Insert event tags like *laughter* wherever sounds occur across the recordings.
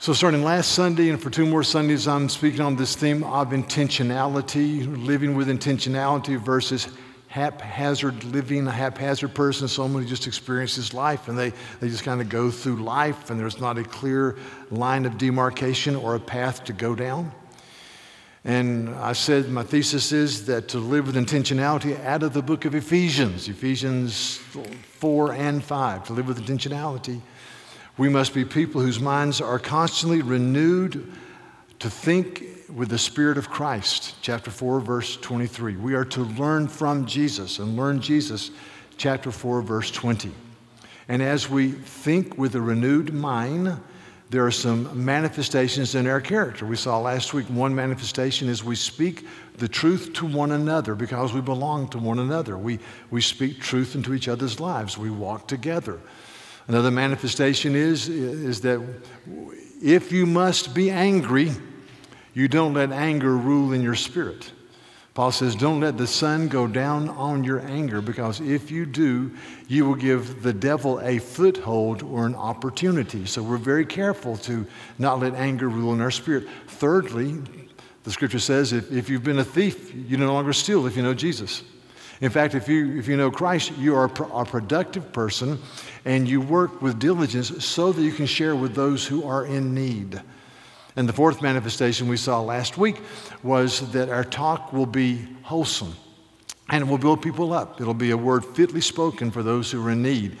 So, starting last Sunday and for two more Sundays, I'm speaking on this theme of intentionality, living with intentionality versus haphazard living, a haphazard person, someone who just experiences life and they, they just kind of go through life and there's not a clear line of demarcation or a path to go down. And I said my thesis is that to live with intentionality out of the book of Ephesians, Ephesians 4 and 5, to live with intentionality we must be people whose minds are constantly renewed to think with the Spirit of Christ. Chapter 4, verse 23. We are to learn from Jesus and learn Jesus, chapter 4, verse 20. And as we think with a renewed mind, there are some manifestations in our character. We saw last week one manifestation is we speak the truth to one another because we belong to one another. We, we speak truth into each other's lives. We walk together. Another manifestation is, is that if you must be angry, you don't let anger rule in your spirit. Paul says, Don't let the sun go down on your anger, because if you do, you will give the devil a foothold or an opportunity. So we're very careful to not let anger rule in our spirit. Thirdly, the scripture says, if, if you've been a thief, you no longer steal if you know Jesus. In fact, if you, if you know Christ, you are a productive person and you work with diligence so that you can share with those who are in need. And the fourth manifestation we saw last week was that our talk will be wholesome and it will build people up. It'll be a word fitly spoken for those who are in need.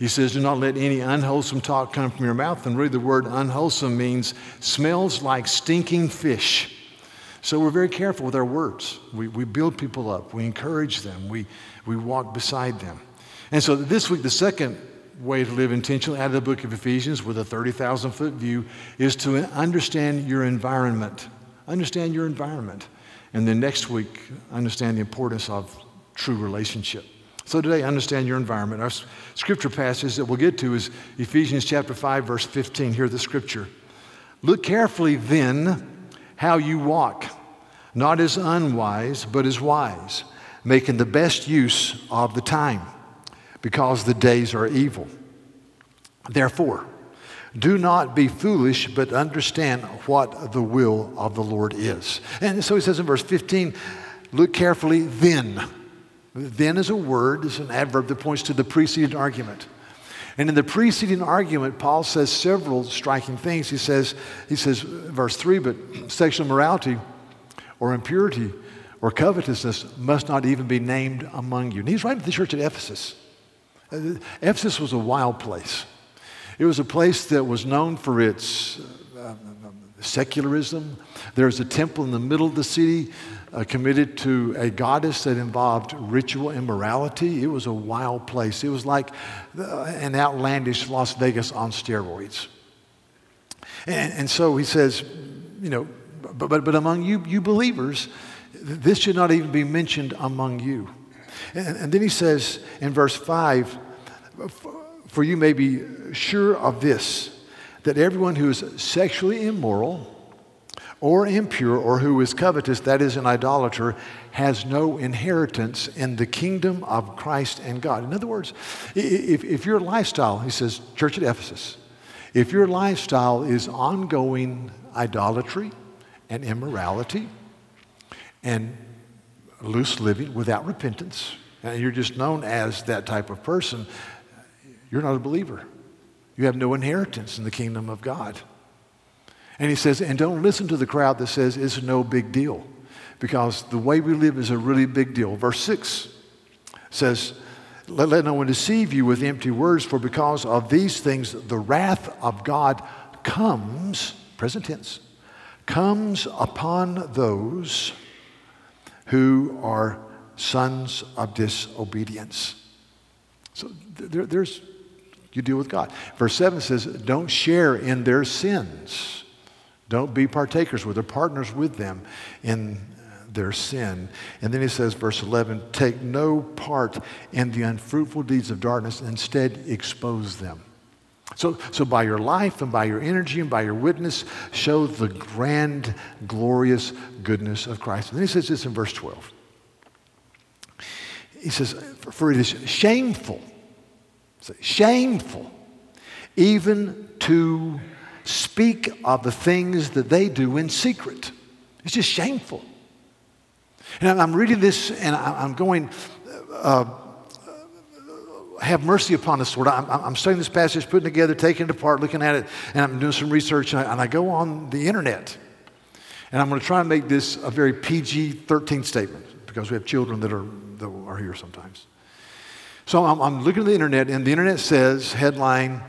He says, Do not let any unwholesome talk come from your mouth. And really, the word unwholesome means smells like stinking fish. So we're very careful with our words. We, we build people up, we encourage them, we, we walk beside them. And so this week, the second way to live intentionally out of the book of Ephesians with a 30,000 foot view is to understand your environment. Understand your environment. And then next week, understand the importance of true relationship. So today, understand your environment. Our scripture passage that we'll get to is Ephesians chapter 5, verse 15. Hear the scripture. Look carefully then how you walk, not as unwise, but as wise, making the best use of the time, because the days are evil. Therefore, do not be foolish, but understand what the will of the Lord is. And so he says in verse 15, look carefully then. Then is a word, is an adverb that points to the preceding argument. And in the preceding argument, Paul says several striking things. He says, he says, verse 3, but sexual morality or impurity or covetousness must not even be named among you. And he's writing to the church at Ephesus. Uh, Ephesus was a wild place. It was a place that was known for its uh, secularism. was a temple in the middle of the city uh, committed to a goddess that involved ritual immorality. It was a wild place. It was like uh, an outlandish Las Vegas on steroids. And, and so he says, you know, but, but, but among you, you believers, this should not even be mentioned among you. And, and then he says in verse 5, for you may be sure of this, that everyone who is sexually immoral, or impure or who is covetous, that is, an idolater, has no inheritance in the kingdom of Christ and God. In other words, if, if your lifestyle, he says, Church at Ephesus, if your lifestyle is ongoing idolatry and immorality and loose living without repentance, and you're just known as that type of person, you're not a believer. You have no inheritance in the kingdom of God. And he says, and don't listen to the crowd that says it's no big deal, because the way we live is a really big deal. Verse 6 says, let, let no one deceive you with empty words, for because of these things the wrath of God comes, present tense, comes upon those who are sons of disobedience. So there, there's, you deal with God. Verse 7 says, don't share in their sins. Don't be partakers with or partners with them in their sin. And then he says, verse 11, take no part in the unfruitful deeds of darkness, instead, expose them. So, so by your life and by your energy and by your witness, show the grand, glorious goodness of Christ. And then he says this in verse 12. He says, For it is shameful, shameful, even to speak of the things that they do in secret. It's just shameful. And I'm reading this and I'm going, uh, have mercy upon us, Lord. I'm, I'm, studying this passage, putting it together, taking it apart, looking at it, and I'm doing some research, and I, and I go on the internet. And I'm going to try and make this a very PG 13 statement because we have children that are, that are here sometimes. So I'm, I'm looking at the internet, and the internet says, headline,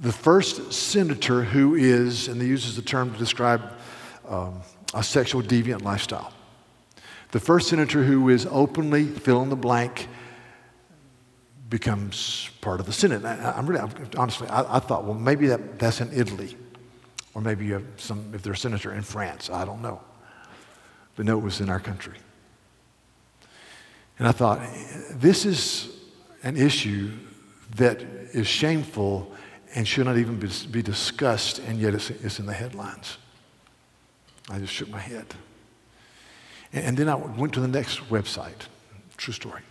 the first senator who is, and they uses the term to describe um, a sexual deviant lifestyle. The first senator who is openly fill in the blank becomes part of the Senate. I, am really, honestly, I, I, thought, well, maybe that, that's in Italy, or maybe you have some, if they're a senator in France, I don't know. But no, it was in our country. And I thought, this is an issue that is shameful and should not even be, be discussed, and yet it's, it's in the headlines. I just shook my head. And, and then I went to the next website, true story.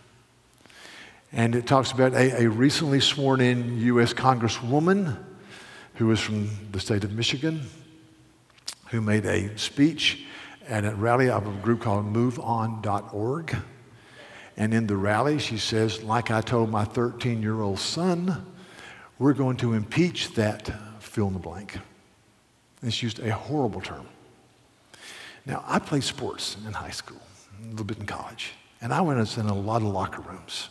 And it talks about a, a recently sworn in U.S. Congresswoman who is from the state of Michigan who made a speech at a rally of a group called MoveOn.org. And in the rally, she says, like I told my 13 year old son, we're going to impeach that fill in the blank. And she used a horrible term. Now, I played sports in high school, a little bit in college, and I went in a lot of locker rooms.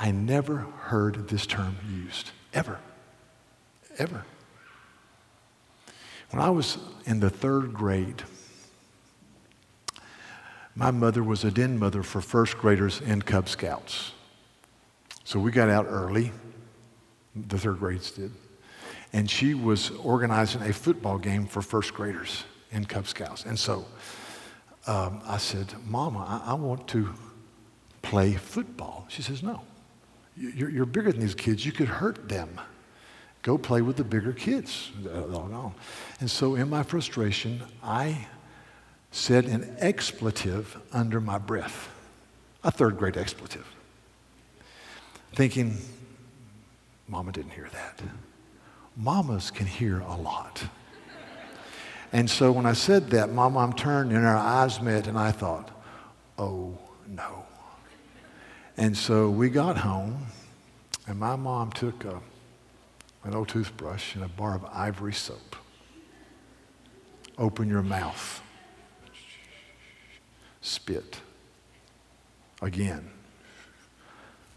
I never heard this term used, ever, ever. When I was in the third grade, my mother was a den mother for first graders and Cub Scouts. So we got out early, the third grades did, and she was organizing a football game for first graders and Cub Scouts. And so um, I said, Mama, I, I, want to play football. She says, No, you're, you're, bigger than these kids. You could hurt them. Go play with the bigger kids. And so in my frustration, I said an expletive under my breath, a third grade expletive, thinking, Mama didn't hear that. Mamas can hear a lot. And so when I said that, my mom turned and our eyes met, and I thought, oh no. And so we got home, and my mom took a, an old toothbrush and a bar of ivory soap. Open your mouth. Spit. Again.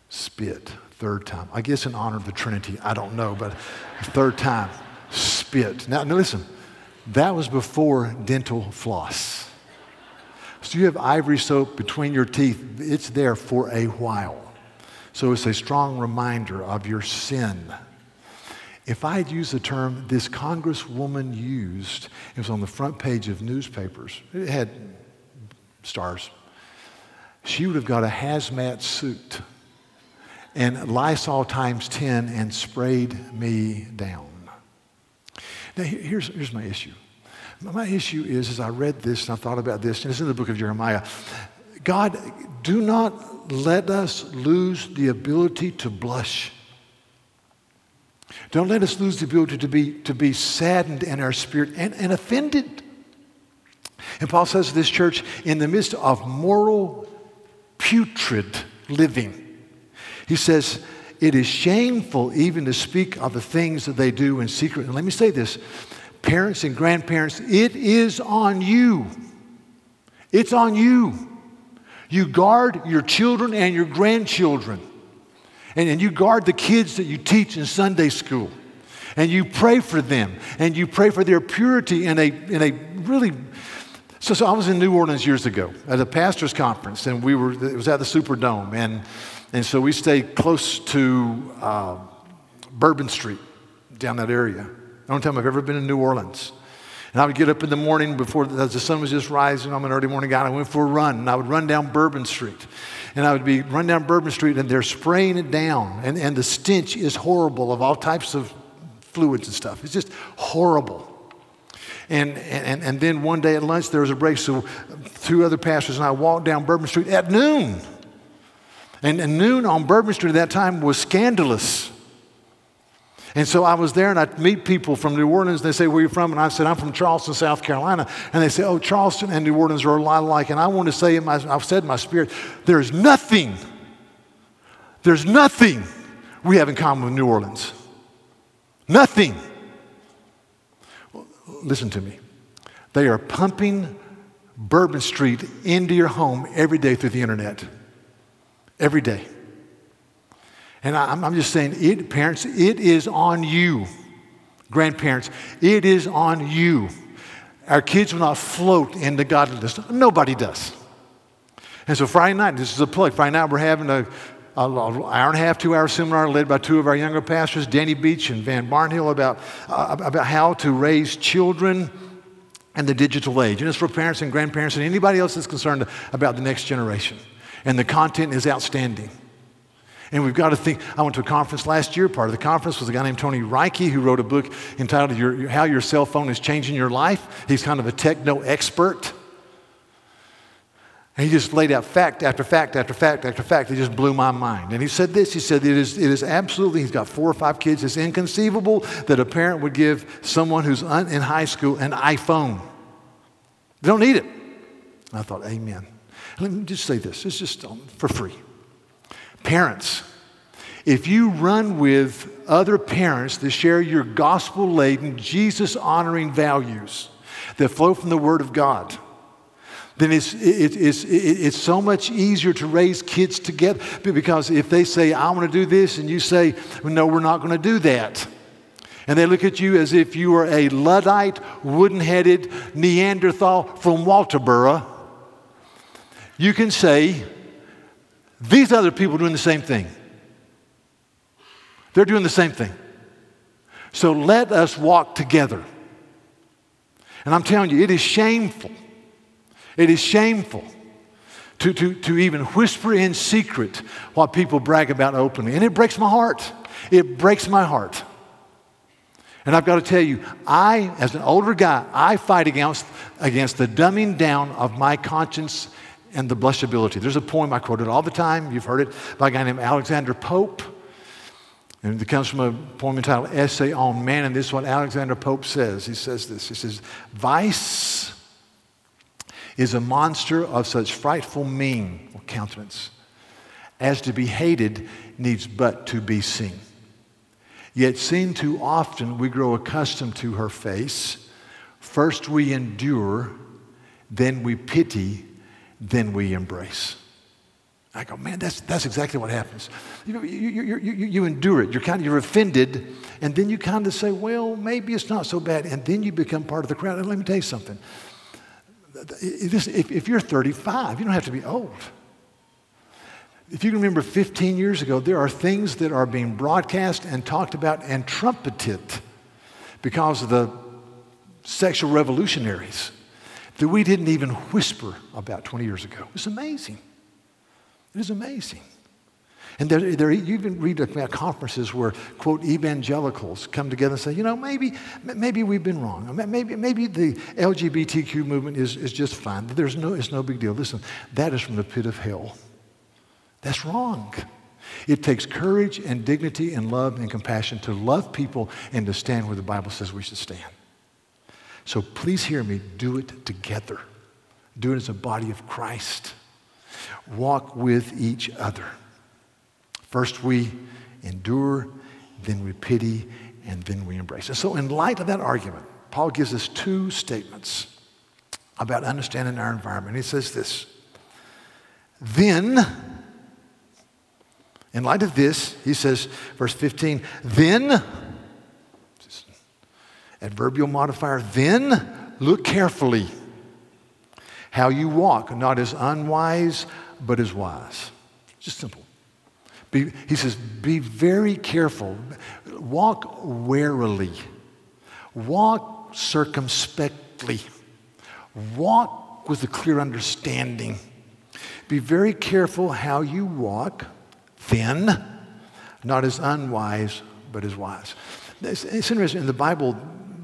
Spit. Third time. I guess in honor of the Trinity. I don't know, but third time. Spit. Now, now listen. That was before dental floss. So you have ivory soap between your teeth, it's there for a while. So it's a strong reminder of your sin. If I had used the term this congresswoman used, it was on the front page of newspapers, it had stars. She would have got a hazmat suit and Lysol times 10 and sprayed me down. Now, here's, here's my issue. My issue is, as I read this and I thought about this, and it's in the book of Jeremiah God, do not let us lose the ability to blush. Don't let us lose the ability to be, to be saddened in our spirit and, and offended. And Paul says to this church, in the midst of moral, putrid living, he says, it is shameful even to speak of the things that they do in secret. And let me say this parents and grandparents, it is on you. It's on you. You guard your children and your grandchildren. And, and you guard the kids that you teach in Sunday school. And you pray for them. And you pray for their purity in a, in a really so, so I was in New Orleans years ago at a pastor's conference, and we were, it was at the Superdome. And and so we stayed close to uh, Bourbon Street, down that area. Only time I've ever been in New Orleans. And I would get up in the morning before the, the sun was just rising. I'm an early morning guy. I went for a run, and I would run down Bourbon Street. And I would be run down Bourbon Street, and they're spraying it down. And, and the stench is horrible of all types of fluids and stuff. It's just horrible. And, and, and then one day at lunch, there was a break. So two other pastors and I walked down Bourbon Street at noon. And, and noon on Bourbon Street at that time was scandalous. And so I was there and I'd meet people from New Orleans. They say, Where are you from? And I said, I'm from Charleston, South Carolina. And they say, Oh, Charleston and New Orleans are a lot alike. And I want to say, in my, I've said in my spirit, there's nothing, there's nothing we have in common with New Orleans. Nothing. Well, listen to me. They are pumping Bourbon Street into your home every day through the internet. Every day. And I, am just saying, it, parents, it is on you. Grandparents, it is on you. Our kids will not float into godliness. Nobody does. And so Friday night, this is a plug. Friday night, we're having a, hour and a half, two hour seminar led by two of our younger pastors, Danny Beach and Van Barnhill, about, uh, about how to raise children in the digital age. And it's for parents and grandparents and anybody else that's concerned about the next generation. And the content is outstanding. And we've got to think. I went to a conference last year. Part of the conference was a guy named Tony Reinke who wrote a book entitled your, How Your Cell Phone is Changing Your Life. He's kind of a techno expert. And he just laid out fact after fact after fact after fact. It just blew my mind. And he said this he said, it is, it is absolutely, he's got four or five kids. It's inconceivable that a parent would give someone who's un, in high school an iPhone. They don't need it. And I thought, Amen. Let me just say this it's just um, for free. Parents, if you run with other parents that share your gospel laden, Jesus honoring values that flow from the Word of God, then it's, it, it's, it's so much easier to raise kids together because if they say, I want to do this, and you say, No, we're not going to do that. And they look at you as if you were a Luddite, wooden headed Neanderthal from Walterboro, you can say, these other people doing the same thing. They're doing the same thing. So let us walk together. And I'm telling you, it is shameful. It is shameful to, to, to even whisper in secret what people brag about openly. And it breaks my heart. It breaks my heart. And I've got to tell you, I, as an older guy, I fight against, against the dumbing down of my conscience and the blushability. There's a poem I quoted all the time. You've heard it by a guy named Alexander Pope. And it comes from a poem entitled Essay on Man. And this is what Alexander Pope says. He says this He says, Vice is a monster of such frightful mien or countenance as to be hated needs but to be seen. Yet, seen too often, we grow accustomed to her face. First we endure, then we pity, then we embrace. I go, man, that's, that's exactly what happens. You, you, you, you, endure it. You're kind of, you're offended, and then you kind of say, well, maybe it's not so bad, and then you become part of the crowd. And let me tell you something. If, if you're 35, you don't have to be old. If you can remember 15 years ago, there are things that are being broadcast and talked about and trumpeted because of the sexual revolutionaries that we didn't even whisper about 20 years ago. It's amazing. It is amazing. And there, there, you even read about conferences where, quote, evangelicals come together and say, you know, maybe, maybe we've been wrong. Maybe, maybe the LGBTQ movement is, is just fine. There's no, it's no big deal. Listen, that is from the pit of hell. That's wrong. It takes courage and dignity and love and compassion to love people and to stand where the Bible says we should stand. So please hear me. Do it together. Do it as a body of Christ. Walk with each other. First we endure, then we pity, and then we embrace. And so, in light of that argument, Paul gives us two statements about understanding our environment. He says this Then, in light of this, he says, verse 15, then adverbial modifier, then look carefully how you walk, not as unwise, but as wise. Just simple. Be, he says, be very careful. Walk warily. Walk circumspectly. Walk with a clear understanding. Be very careful how you walk, then, not as unwise, but as wise. It's, it's interesting. In the Bible,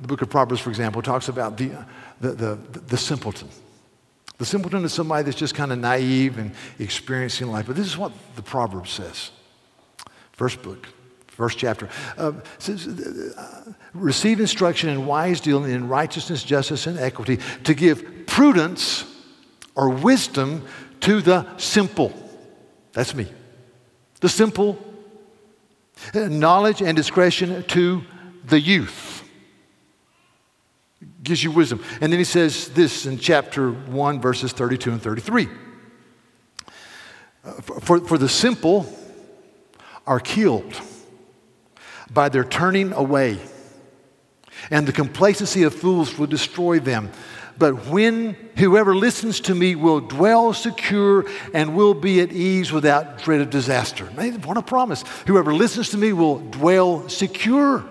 book of Proverbs, for example, talks about the, the, the, the simpleton. The simpleton is somebody that's just kind of naive and experiencing life. But this is what the proverb says. First book, first chapter. Uh, says, uh, receive instruction in wise dealing, in righteousness, justice, and equity, to give prudence or wisdom to the simple. That's me. The simple. Uh, knowledge and discretion to the youth. Gives you wisdom. And then he says this in chapter 1, verses 32 and 33. Uh, for, for the simple are killed by their turning away, and the complacency of fools will destroy them. But when whoever listens to me will dwell secure and will be at ease without dread of disaster. What a promise. Whoever listens to me will dwell secure.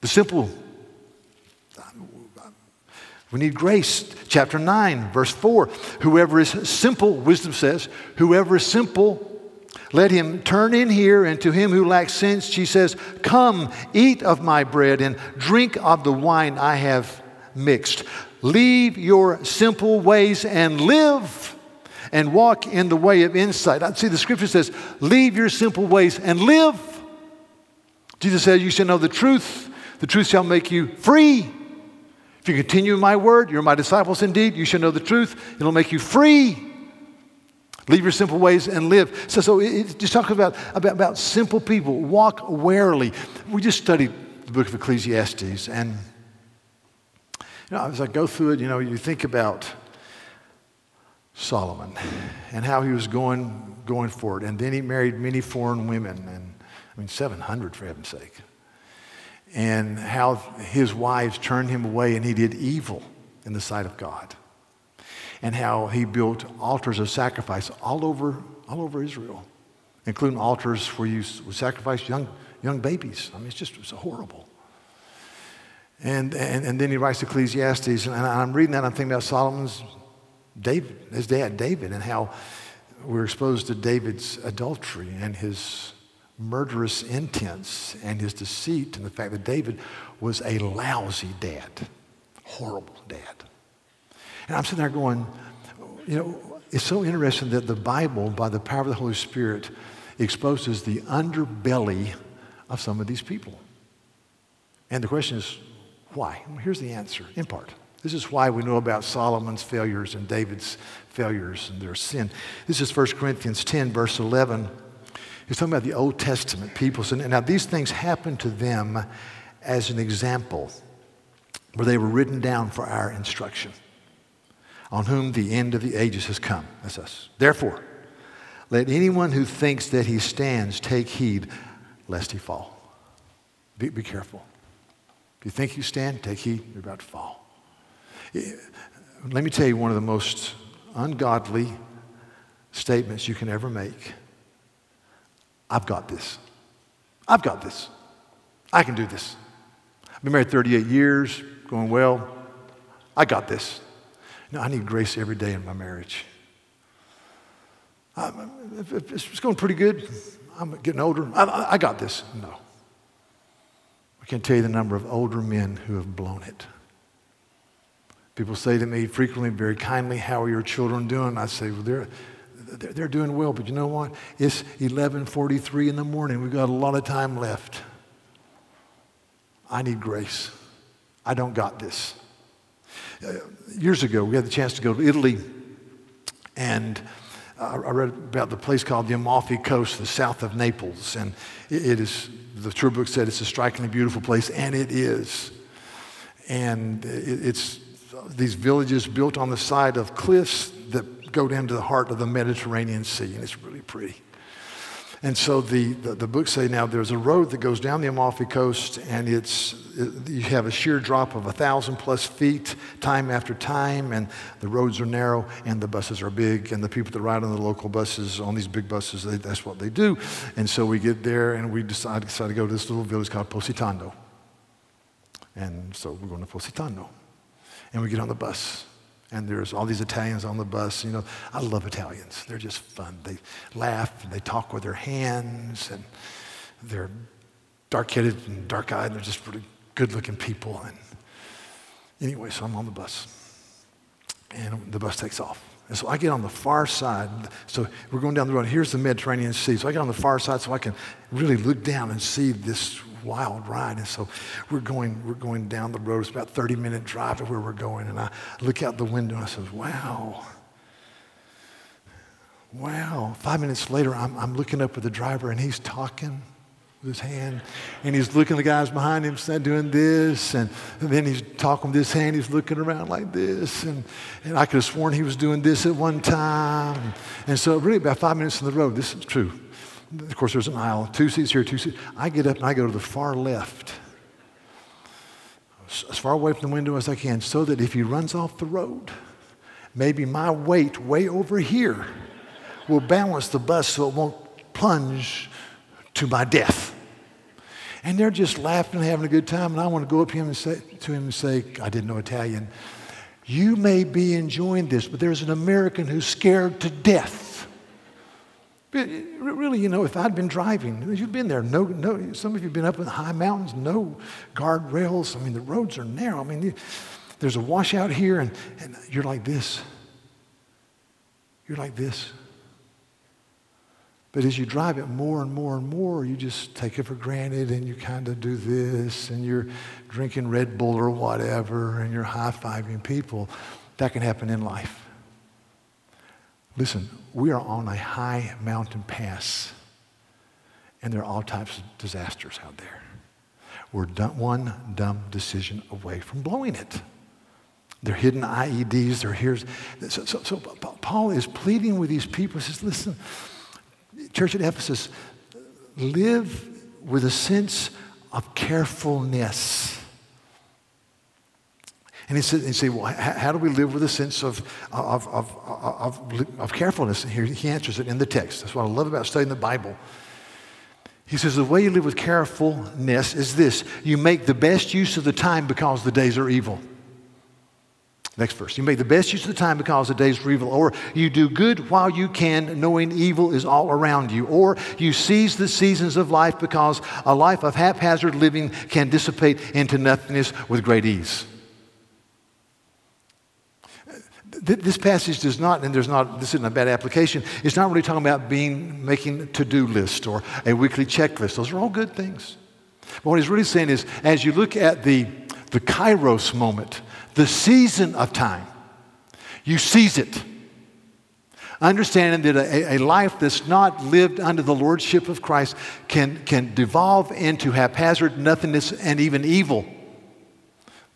The simple. We need grace. Chapter 9, verse 4. Whoever is simple, wisdom says, whoever is simple let him turn in here, and to him who lacks sense, she says, Come, eat of my bread and drink of the wine I have mixed. Leave your simple ways and live and walk in the way of insight. I see the scripture says, Leave your simple ways and live. Jesus said, You shall know the truth, the truth shall make you free. If you continue in my word, you're my disciples indeed. You shall know the truth, it'll make you free. Leave your simple ways and live. So, so it, just talk about, about, about simple people. Walk warily. We just studied the book of Ecclesiastes, and you know, as I go through it, you know, you think about Solomon and how he was going, going for it. And then he married many foreign women, and I mean, 700 for heaven's sake. And how his wives turned him away, and he did evil in the sight of God and how he built altars of sacrifice all over, all over Israel, including altars where you sacrifice young, young babies. I mean, it's just it's horrible. And, and, and then he writes Ecclesiastes, and I'm reading that, I'm thinking about Solomon's David, his dad, David, and how we're exposed to David's adultery and his murderous intents and his deceit, and the fact that David was a lousy dad, horrible dad. And I'm sitting there going, you know, it's so interesting that the Bible, by the power of the Holy Spirit, exposes the underbelly of some of these people. And the question is, why? Well, here's the answer, in part. This is why we know about Solomon's failures and David's failures and their sin. This is 1 Corinthians 10, verse 11. He's talking about the Old Testament people. And now these things happened to them as an example where they were written down for our instruction on whom the end of the ages has come. That's us. Therefore, let anyone who thinks that he stands take heed lest he fall. Be, be careful. If you think you stand, take heed, you're about to fall. Let me tell you one of the most ungodly statements you can ever make. I've got this. I've got this. I can do this. I've been married 38 years, going well. I got this. No, I need grace every day in my marriage. I'm, it's going pretty good. I'm getting older. I, I got this. No. I can't tell you the number of older men who have blown it. People say to me frequently, very kindly, How are your children doing? I say, Well, they're, they're, doing well, but you know what? It's 11:43 in the morning. We've got a lot of time left. I need grace. I don't got this uh, years ago, we had the chance to go to Italy, and I read about the place called the Amalfi Coast, the south of Naples, and it is, the tour book said it's a strikingly beautiful place, and it is. And it's these villages built on the side of cliffs that go down to the heart of the Mediterranean Sea, and it's really pretty. And so the, the, the, books say now there's a road that goes down the Amalfi Coast, and it's, it, you have a sheer drop of a thousand plus feet time after time, and the roads are narrow, and the buses are big, and the people that ride on the local buses, on these big buses, they, that's what they do. And so we get there, and we decide, decide to go to this little village called Positano. And so we're going to Positano. And we get on the bus and there's all these Italians on the bus. You know, I love Italians. They're just fun. They laugh and they talk with their hands, and they're dark-headed and dark-eyed. And they're just really good-looking people. And anyway, so I'm on the bus, and the bus takes off. And so I get on the far side. So we're going down the road. Here's the Mediterranean Sea. So I get on the far side so I can really look down and see this wild ride. And so we're going, we're going down the road. It's about 30 minute drive to where we're going. And I look out the window and I says, wow. Wow. Five minutes later, I'm, I'm looking up at the driver and he's talking with his hand and he's looking at the guys behind him doing this and, then he's talking with his hand he's looking around like this and, and i could have sworn he was doing this at one time and so really about five minutes on the road this is true of course there's an aisle two seats here two seats i get up and i go to the far left as far away from the window as i can so that if he runs off the road maybe my weight way over here will balance the bus so it won't plunge to my death. And they're just laughing and having a good time. And I want to go up to him and say, to him and say, I didn't know Italian. You may be enjoying this, but there's an American who's scared to death. Really, you know, if I'd been driving, you've been there. No, no. Some of you've been up in the high mountains. No guardrails. I mean, the roads are narrow. I mean, there's a washout here, and, and you're like this. You're like this. But as you drive it more and more and more, you just take it for granted and you kind of do this and you're drinking Red Bull or whatever and you're high fiving people. That can happen in life. Listen, we are on a high mountain pass and there are all types of disasters out there. We're one dumb decision away from blowing it. They're hidden IEDs. They're here. So, so, so Paul is pleading with these people. He says, listen, church at Ephesus, live with a sense of carefulness. And he said, he said well, how do we live with a sense of, of, of, of, of carefulness? And here he answers it in the text. That's what I love about studying the Bible. He says, the way you live with carefulness is this you make the best use of the time because the days are evil. Next verse. You make the best use of the time because the days are evil. Or you do good while you can, knowing evil is all around you. Or you seize the seasons of life because a life of haphazard living can dissipate into nothingness with great ease. This passage does not, and there's not, this isn't a bad application, it's not really talking about being, making to do list or a weekly checklist. Those are all good things. But what he's really saying is, as you look at the, the kairos moment, the season of time. You seize it. Understanding that a, a, life that's not lived under the lordship of Christ can, can devolve into haphazard nothingness and even evil.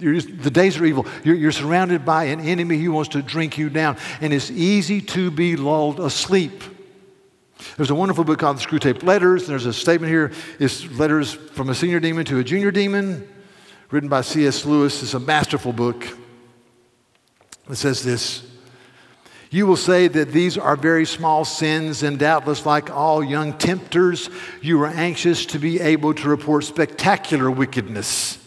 Just, the days are evil. You're, you're surrounded by an enemy who wants to drink you down, and it's easy to be lulled asleep. There's a wonderful book called the Screwtape Letters. and There's a statement here. It's letters from a senior demon to a junior demon written by C.S. Lewis. It's a masterful book. It says this You will say that these are very small sins, and doubtless, like all young tempters, you are anxious to be able to report spectacular wickedness.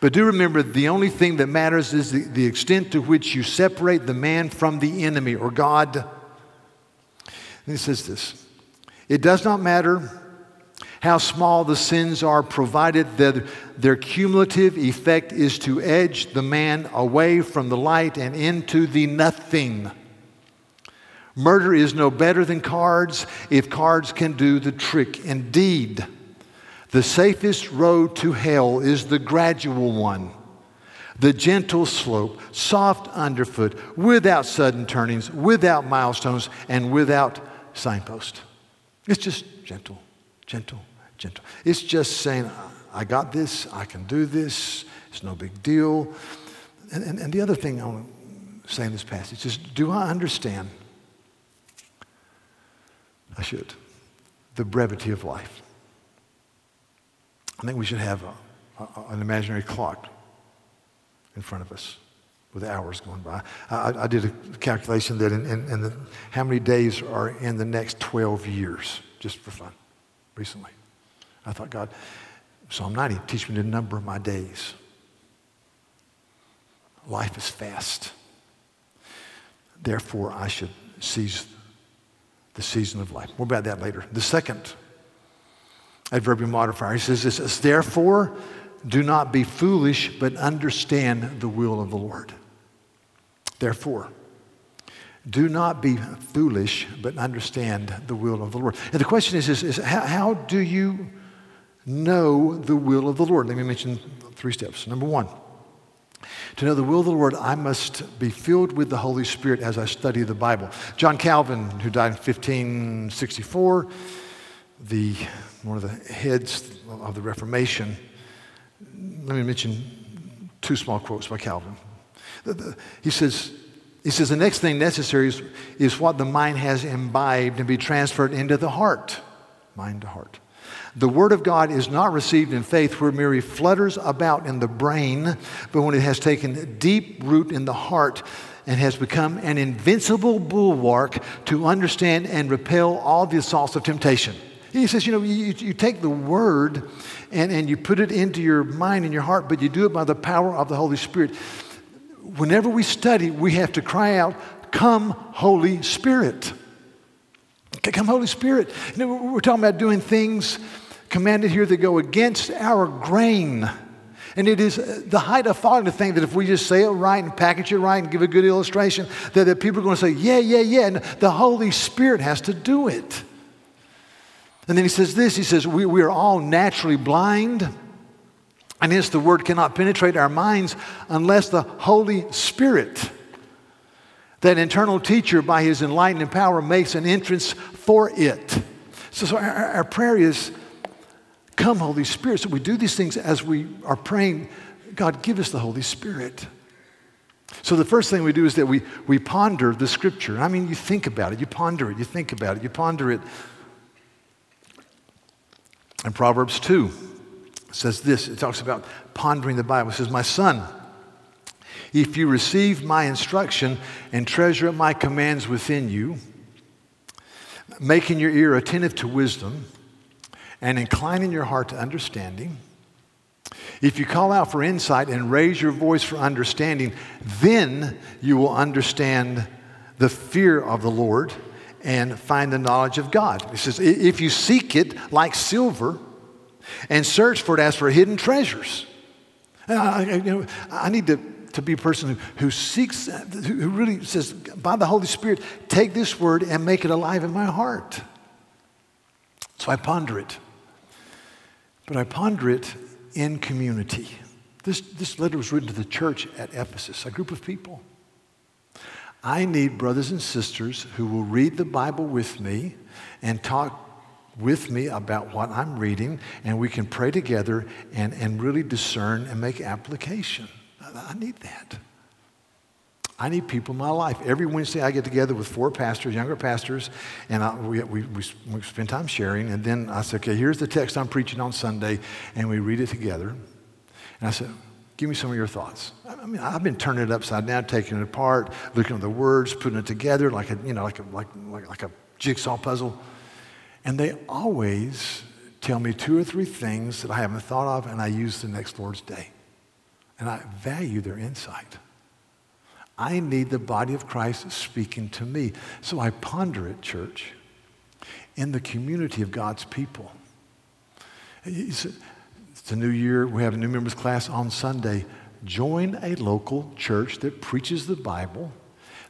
But do remember, the only thing that matters is the, the extent to which you separate the man from the enemy or God. And he says this It does not matter how small the sins are, provided that their cumulative effect is to edge the man away from the light and into the nothing. Murder is no better than cards if cards can do the trick. Indeed, the safest road to hell is the gradual one, the gentle slope, soft underfoot, without sudden turnings, without milestones, and without signpost. It's just gentle, gentle, gentle. It's just saying, I got this, I can do this, it's no big deal. And, and, and the other thing I want to say in this passage is do I understand? I should. The brevity of life. I think we should have a, a, an imaginary clock in front of us with hours going by. I, I did a calculation that in, in, in the, how many days are in the next 12 years, just for fun, recently. I thought, God, Psalm 90, teach me to number of my days. Life is fast. Therefore, I should seize the season of life. More about that later. The second adverbial modifier, he says this, is therefore, do not be foolish, but understand the will of the Lord. Therefore, Do not be foolish, but understand the will of the Lord. And the question is, is, is how, how do you know the will of the Lord? Let me mention three steps. Number one, to know the will of the Lord, I must be filled with the Holy Spirit as I study the Bible. John Calvin, who died in 1564, the, one of the heads of the Reformation, let me mention two small quotes by Calvin. He says, he says the next thing necessary is, is what the mind has imbibed and be transferred into the heart. Mind to heart. The Word of God is not received in faith where merely flutters about in the brain, but when it has taken deep root in the heart and has become an invincible bulwark to understand and repel all the assaults of temptation. He says, you know, you, you take the Word and, and you put it into your mind and your heart, but you do it by the power of the Holy Spirit whenever we study, we have to cry out, Come, Holy Spirit. Come, Holy Spirit. You know, we're talking about doing things commanded here that go against our grain. And it is uh, the height of folly to think that if we just say it right and package it right and give a good illustration, that, that people are going to say, yeah, yeah, yeah. And the Holy Spirit has to do it. And then he says this he says, we, we are all naturally blind. And hence, the word cannot penetrate our minds unless the Holy Spirit, that internal teacher, by his enlightening power, makes an entrance for it. So, so our, our prayer is, Come, Holy Spirit. So we do these things as we are praying, God, give us the Holy Spirit. So the first thing we do is that we, we ponder the scripture. I mean, you think about it, you ponder it, you think about it, you ponder it. In Proverbs 2, says this it talks about pondering the Bible. It says, My son, if you receive my instruction and treasure my commands within you, making your ear attentive to wisdom and inclining your heart to understanding, if you call out for insight and raise your voice for understanding, then you will understand the fear of the Lord and find the knowledge of God. He says, if you seek it like silver, and search for it as for hidden treasures. I, you know, I need to, to be a person who, who seeks, who really says, by the Holy Spirit, take this word and make it alive in my heart. So I ponder it. But I ponder it in community. This, this letter was written to the church at Ephesus, a group of people. I need brothers and sisters who will read the Bible with me and talk with me about what I'm reading, and we can pray together and, and really discern and make application. I need that. I need people in my life. Every Wednesday, I get together with four pastors, younger pastors, and I, we, we, we, we spend time sharing. And then I say, okay, here's the text I'm preaching on Sunday, and we read it together. And I said, give me some of your thoughts. I mean, I've been turning it upside down, taking it apart, looking at the words, putting it together like a, you know, like a, like, like, like a jigsaw puzzle. And they always tell me two or three things that I haven't thought of and I use the next Lord's Day. And I value their insight. I need the body of Christ speaking to me. So I ponder it, church, in the community of God's people. It's a new year. We have a new members class on Sunday. Join a local church that preaches the Bible,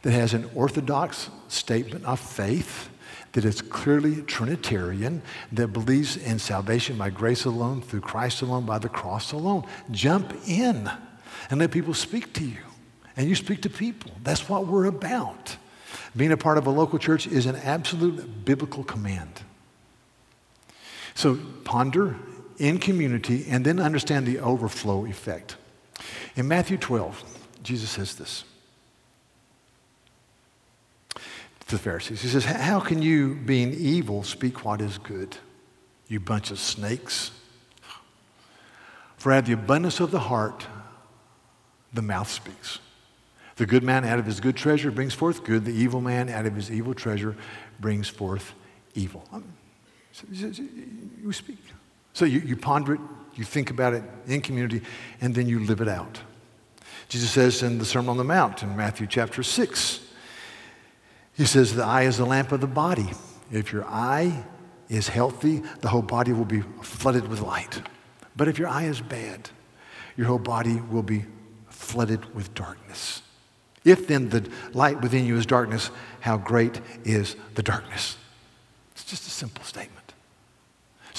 that has an orthodox statement of faith that is clearly Trinitarian, that believes in salvation by grace alone, through Christ alone, by the cross alone. Jump in and let people speak to you. And you speak to people. That's what we're about. Being a part of a local church is an absolute biblical command. So ponder in community and then understand the overflow effect. In Matthew 12, Jesus says this. to the Pharisees. He says, How can you, being evil, speak what is good? You bunch of snakes. For out of the abundance of the heart, the mouth speaks. The good man out of his good treasure brings forth good. The evil man out of his evil treasure brings forth evil. Um, you speak. So you, you ponder it, you think about it in community, and then you live it out. Jesus says in the Sermon on the Mount in Matthew chapter 6, he says, The eye is the lamp of the body. If your eye is healthy, the whole body will be flooded with light. But if your eye is bad, your whole body will be flooded with darkness. If then the light within you is darkness, how great is the darkness? It's just a simple statement.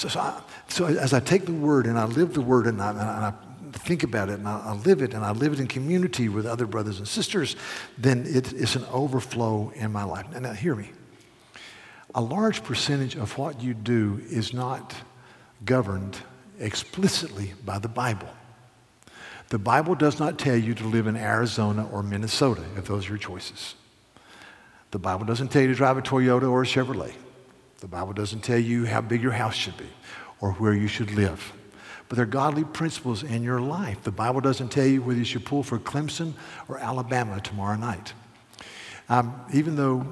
So, so, I, so as I take the word and I live the word and I, and I think about it and I, I, live it and I live it in community with other brothers and sisters, then it, it's an overflow in my life. And now, hear me. A large percentage of what you do is not governed explicitly by the Bible. The Bible does not tell you to live in Arizona or Minnesota if those are your choices. The Bible doesn't tell you to drive a Toyota or a Chevrolet. The Bible doesn't tell you how big your house should be or where you should live. But there are godly principles in your life. The Bible doesn't tell you whether you should pull for Clemson or Alabama tomorrow night. Um, even though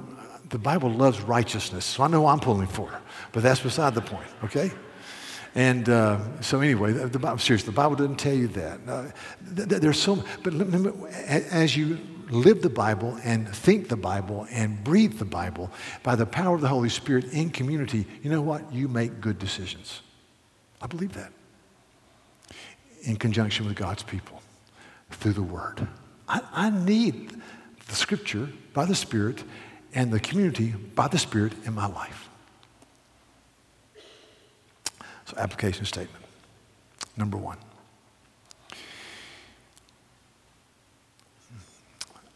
the Bible loves righteousness, so I know I'm pulling for, but that's beside the point, okay? And uh, so, anyway, the, the, seriously, the Bible doesn't tell you that. Uh, th- th- there's so, but as you live the Bible and think the Bible and breathe the Bible by the power of the Holy Spirit in community, you know what? You make good decisions. I believe that. In conjunction with God's people through the Word. I, I need the Scripture by the Spirit and the community by the Spirit in my life. So, application statement. Number one.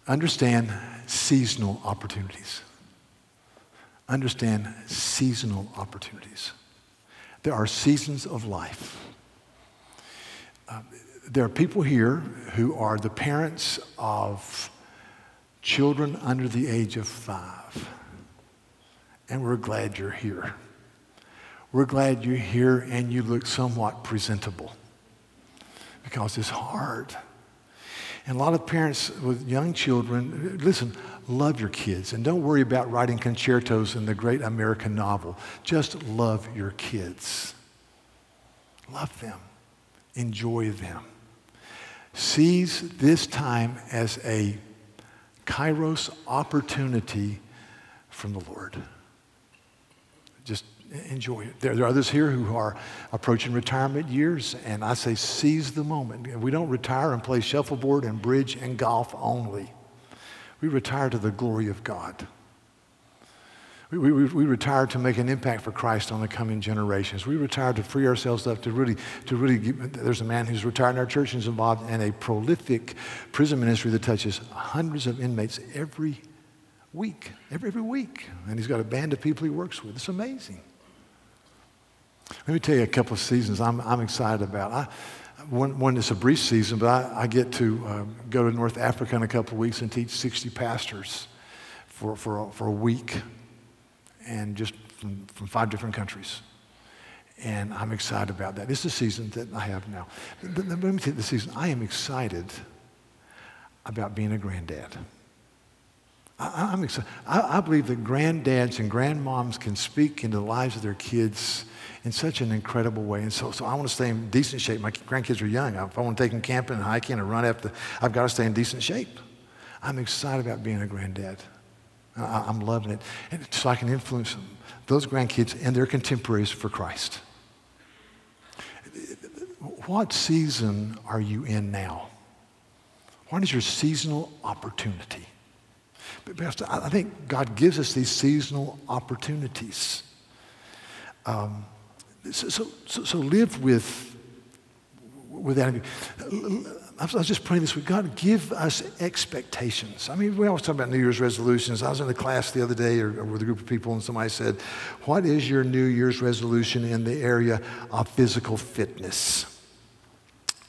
Understand seasonal opportunities. Understand seasonal opportunities. There are seasons of life. Uh, there are people here who are the parents of children under the age of five. And we're glad you're here. We're glad you're here and you look somewhat presentable because it's hard. And a lot of parents with young children, listen, love your kids and don't worry about writing concertos in the great American novel. Just love your kids. Love them. Enjoy them. Seize this time as a kairos opportunity from the Lord. Just enjoy it. There, there, are others here who are approaching retirement years, and I say seize the moment. We don't retire and play shuffleboard and bridge and golf only. We retire to the glory of God. We, we, we retire to make an impact for Christ on the coming generations. We retire to free ourselves up to really, to really. there's a man who's retired in our church and is involved in a prolific prison ministry that touches hundreds of inmates every week, every, every week. And he's got a band of people he works with. It's amazing. Let me tell you a couple of seasons I'm, I'm excited about. I, one, one is a brief season, but I, I get to uh, go to North Africa in a couple of weeks and teach 60 pastors for, for, for a week and just from, from five different countries. And I'm excited about that. It's the season that I have now. But let me tell you the season. I am excited about being a granddad. I, am excited. I, I believe that granddads and grandmoms can speak into the lives of their kids in such an incredible way. And so, so I want to stay in decent shape. My grandkids are young. If I want to take them camping and hiking and run after, I've got to stay in decent shape. I'm excited about being a granddad. I, am loving it. And so I can influence those grandkids and their contemporaries for Christ. What season are you in now? What is your seasonal opportunity? Pastor, I think God gives us these seasonal opportunities. Um, so, so, so, live with, with that. I was just praying this week. God, give us expectations. I mean, we always talk about New Year's resolutions. I was in a class the other day with a group of people, and somebody said, What is your New Year's resolution in the area of physical fitness?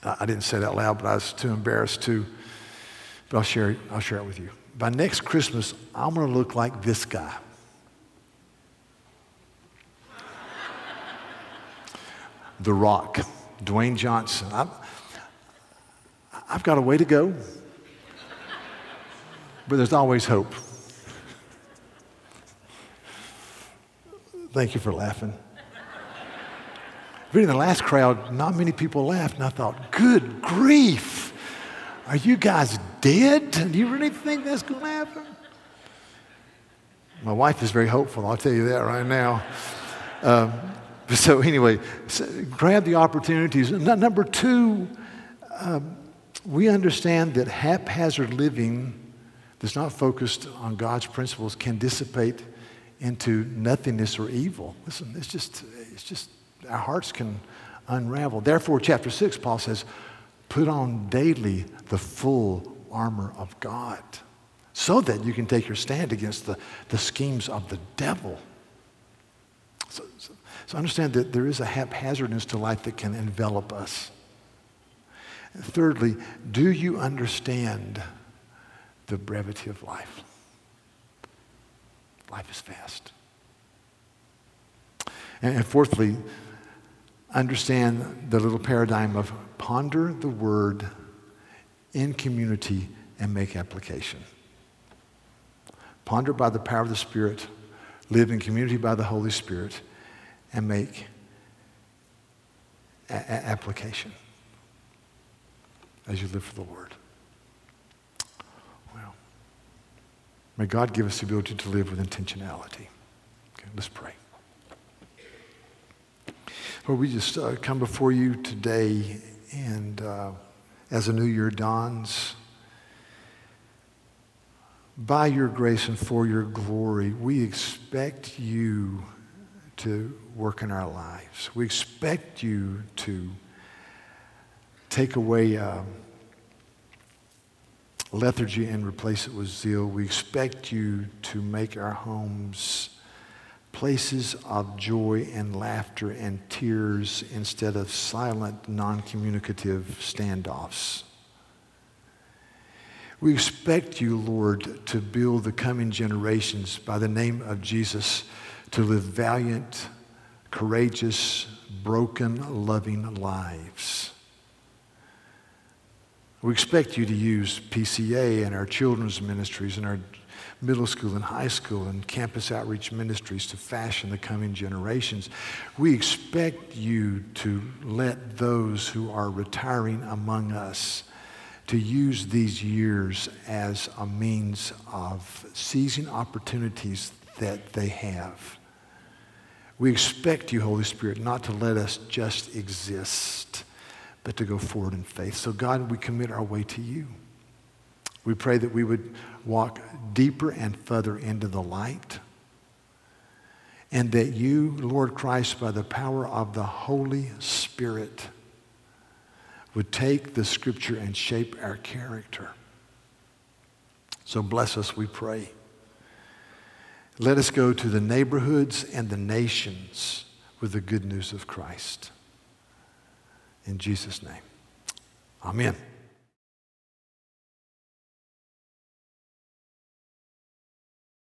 I didn't say that loud, but I was too embarrassed to. But I'll share it, I'll share it with you. By next Christmas, I'm going to look like this guy. The Rock, Dwayne Johnson. i I've got a way to go, but there's always hope. Thank you for laughing. Reading the last crowd, not many people laughed, and I thought, good grief. Are you guys dead? Do you really think that's going to happen? My wife is very hopeful, I'll tell you that right now. Um, *laughs* so, anyway, so grab the opportunities. Number two, um, we understand that haphazard living that's not focused on God's principles can dissipate into nothingness or evil. Listen, it's just, it's just, our hearts can unravel. Therefore, chapter 6, Paul says, put on daily the full armor of God so that you can take your stand against the, the schemes of the devil. So, so, so understand that there is a haphazardness to life that can envelop us. Thirdly, do you understand the brevity of life? Life is fast. And fourthly, understand the little paradigm of ponder the word in community and make application. Ponder by the power of the Spirit, live in community by the Holy Spirit, and make a- a- application as you live for the Lord. Well, may God give us the ability to live with intentionality. Okay, let's pray. Lord, we just uh, come before you today, and uh, as a new year dawns, by your grace and for your glory, we expect you to work in our lives. We expect you to take away um, lethargy and replace it with zeal. We expect you to make our homes places of joy and laughter and tears instead of silent, non communicative standoffs. We expect you, Lord, to build the coming generations by the name of Jesus to live valiant, courageous, broken, loving lives. We expect you to use PCA and our children's ministries and our middle school and high school and campus outreach ministries to fashion the coming generations. We expect you to let those who are retiring among us to use these years as a means of seizing opportunities that they have. We expect you, Holy Spirit, not to let us just exist, but to go forward in faith. So, God, we commit our way to you. We pray that we would walk deeper and further into the light, and that you, Lord Christ, by the power of the Holy Spirit, would take the scripture and shape our character. So bless us, we pray. Let us go to the neighborhoods and the nations with the good news of Christ. In Jesus' name, amen.